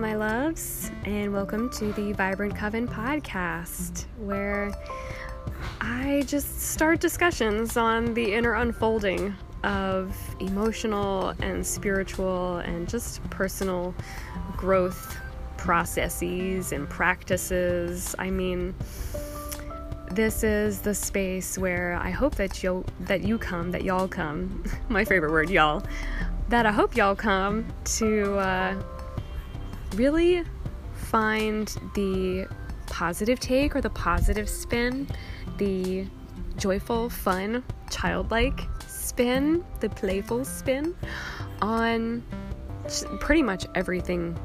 My loves, and welcome to the Vibrant Coven podcast, where I just start discussions on the inner unfolding of emotional and spiritual and just personal growth processes and practices. I mean, this is the space where I hope that you that you come, that y'all come. My favorite word, y'all. That I hope y'all come to uh, really find the positive take or the positive spin, the joyful, fun, childlike spin, the playful spin on pretty much everything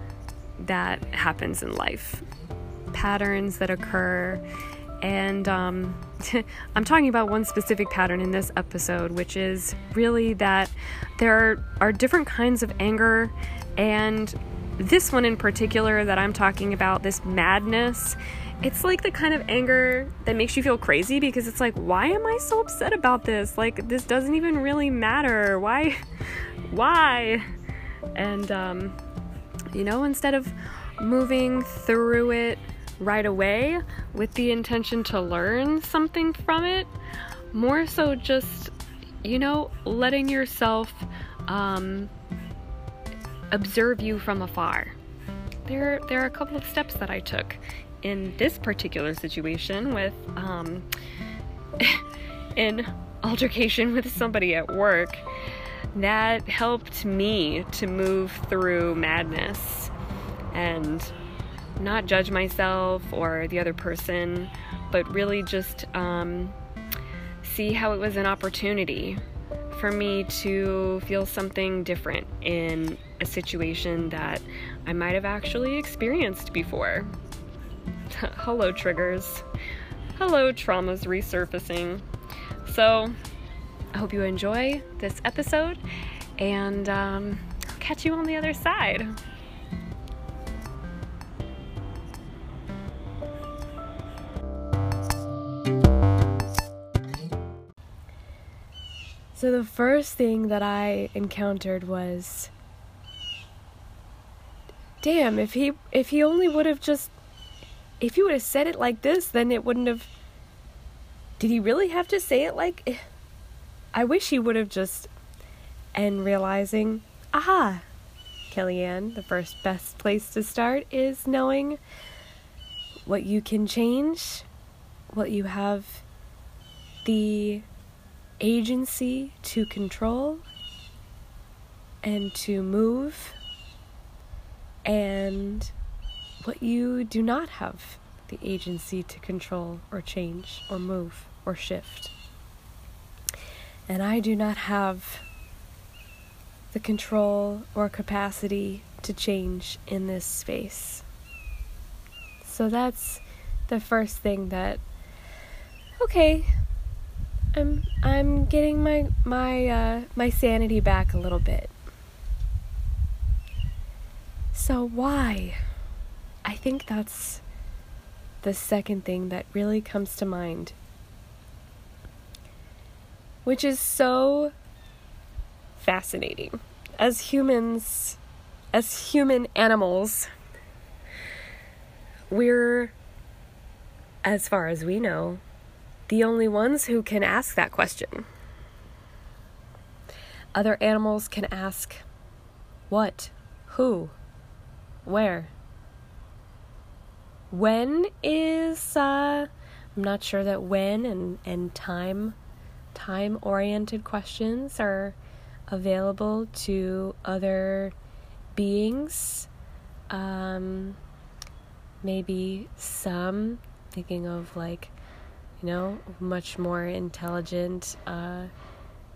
that happens in life. Patterns that occur, and um, I'm talking about one specific pattern in this episode, which is really that there are, are different kinds of anger and this one in particular that I'm talking about, this madness, it's like the kind of anger that makes you feel crazy because it's like, why am I so upset about this? Like, this doesn't even really matter. Why? Why? And, um, you know, instead of moving through it right away with the intention to learn something from it, more so just, you know, letting yourself, um, observe you from afar. There, there are a couple of steps that I took in this particular situation with, um, altercation with somebody at work that helped me to move through madness and not judge myself or the other person, but really just um, see how it was an opportunity for me to feel something different in a situation that I might have actually experienced before. Hello, triggers. Hello, traumas resurfacing. So, I hope you enjoy this episode, and um, catch you on the other side. So the first thing that I encountered was damn, if he if he only would have just if he would have said it like this, then it wouldn't have Did he really have to say it like eh, I wish he would have just and realizing, aha, Kellyanne, the first best place to start is knowing what you can change, what you have the agency to control and to move, and what you do not have the agency to control or change or move or shift. And I do not have the control or capacity to change in this space. So that's the first thing that okay, I'm I'm getting my my uh, my sanity back a little bit. So why? I think that's the second thing that really comes to mind. Which is so fascinating. As humans, as human animals, we're, as far as we know, the only ones who can ask that question. Other animals can ask what, who, where. When is uh I'm not sure that when and and time time oriented questions are available to other beings. Um maybe some thinking of like you know, much more intelligent uh,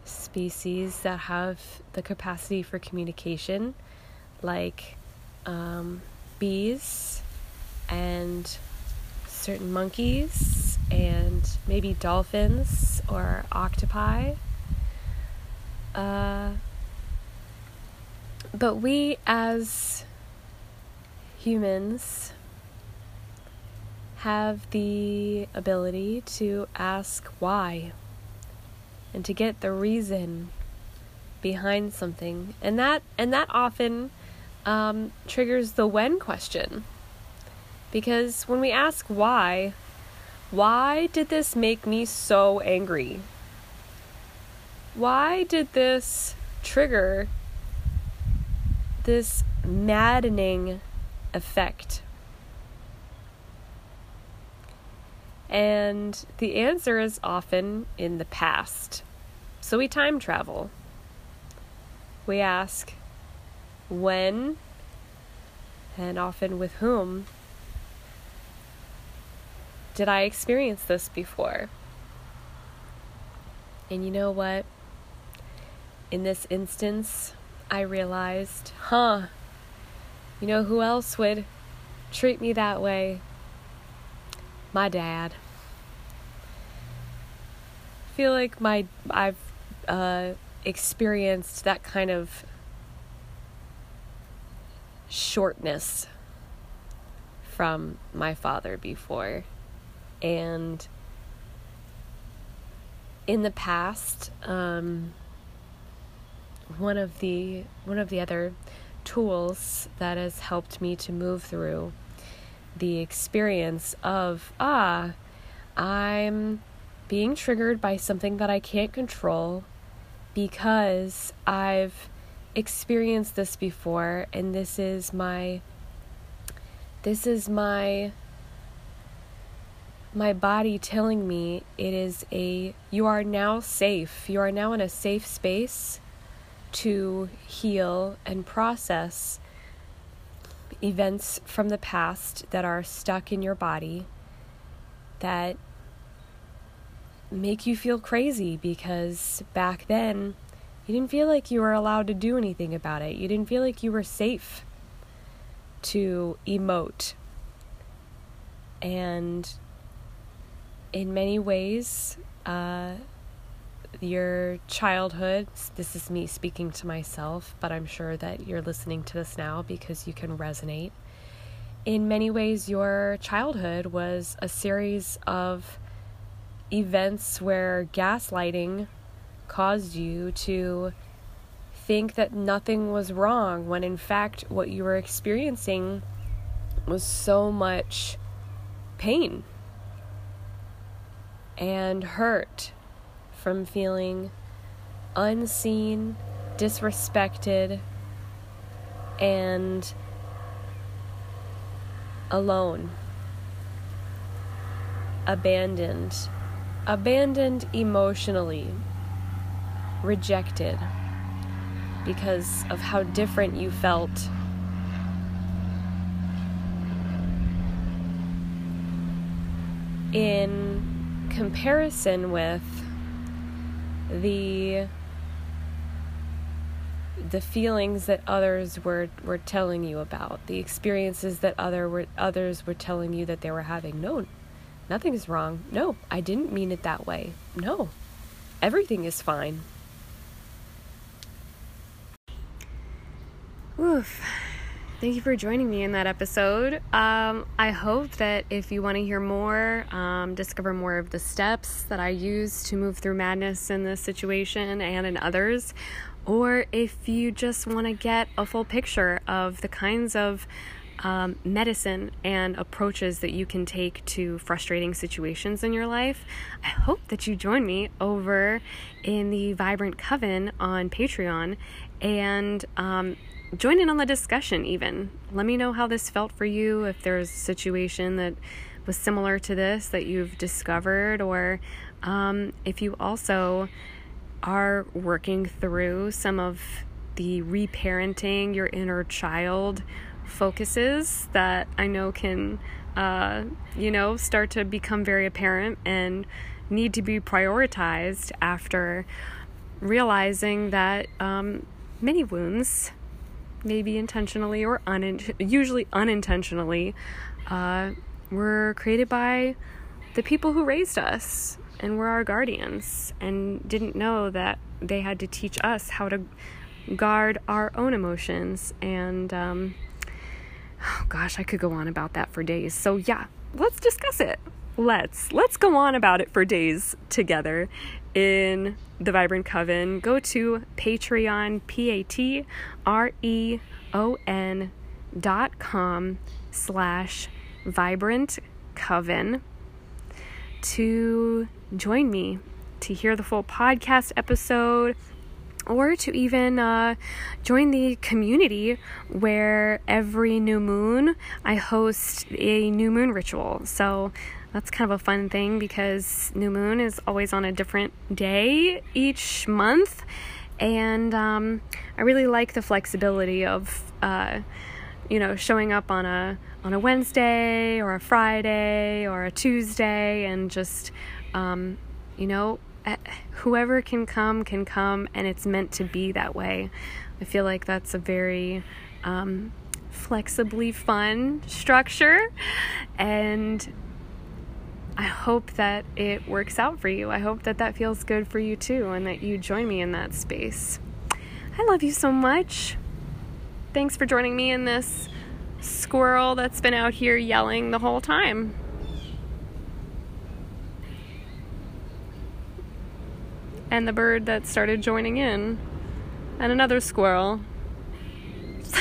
species that have the capacity for communication, like um, bees and certain monkeys and maybe dolphins or octopi. Uh, but we as humans have the ability to ask why and to get the reason behind something and that and that often um, triggers the when question. Because when we ask why, why did this make me so angry? Why did this trigger this maddening effect? And the answer is often in the past. So we time travel. We ask when and often with whom did I experience this before? And you know what? In this instance, I realized, huh, you know who else would treat me that way? My dad. I feel like my I've uh, experienced that kind of shortness from my father before. And in the past, um, one of the one of the other tools that has helped me to move through the experience of ah, I'm being triggered by something that I can't control because I've experienced this before and this is my this is my my body telling me it is a you are now safe. You are now in a safe space to heal and process events from the past that are stuck in your body that make you feel crazy because back then you didn't feel like you were allowed to do anything about it. You didn't feel like you were safe to emote. And in many ways, uh, your childhood, this is me speaking to myself, but I'm sure that you're listening to this now because you can resonate. In many ways, your childhood was a series of events where gaslighting caused you to think that nothing was wrong when in fact what you were experiencing was so much pain and hurt from feeling unseen, disrespected, and alone, abandoned, abandoned emotionally, rejected because of how different you felt. In comparison with the the feelings that others were were telling you about, the experiences that other were others were telling you that they were having. No, nothing's wrong. No, I didn't mean it that way. No. Everything is fine. Oof. Thank you for joining me in that episode. Um, I hope that if you want to hear more, um, discover more of the steps that I use to move through madness in this situation and in others, or if you just want to get a full picture of the kinds of um, medicine and approaches that you can take to frustrating situations in your life, I hope that you join me over in the Vibrant Coven on Patreon and um, join in on the discussion, even. Let me know how this felt for you, if there's a situation that was similar to this that you've discovered, or um, if you also are working through some of the reparenting your inner child focuses that I know can, uh, you know, start to become very apparent and need to be prioritized after realizing that um, many wounds maybe intentionally or usually unintentionally, uh, were created by the people who raised us and were our guardians and didn't know that they had to teach us how to guard our own emotions. And um, oh gosh, I could go on about that for days. So, yeah, let's discuss it. Let's let's go on about it for days together in the Vibrant Coven. Go to Patreon, P A T R E O N dot com slash vibrant coven to join me to hear the full podcast episode or to even uh, join the community where every new moon I host a new moon ritual. So that's kind of a fun thing because new moon is always on a different day each month. And um, I really like the flexibility of, uh, you know, showing up on a on a Wednesday or a Friday or a Tuesday and just, um, you know, whoever can come can come and it's meant to be that way i feel like that's a very um, flexibly fun structure and i hope that it works out for you i hope that that feels good for you too and that you join me in that space i love you so much thanks for joining me in this squirrel that's been out here yelling the whole time and the bird that started joining in, and another squirrel.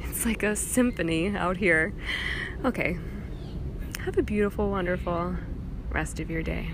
it's like a symphony out here. Okay. Have a beautiful, wonderful rest of your day.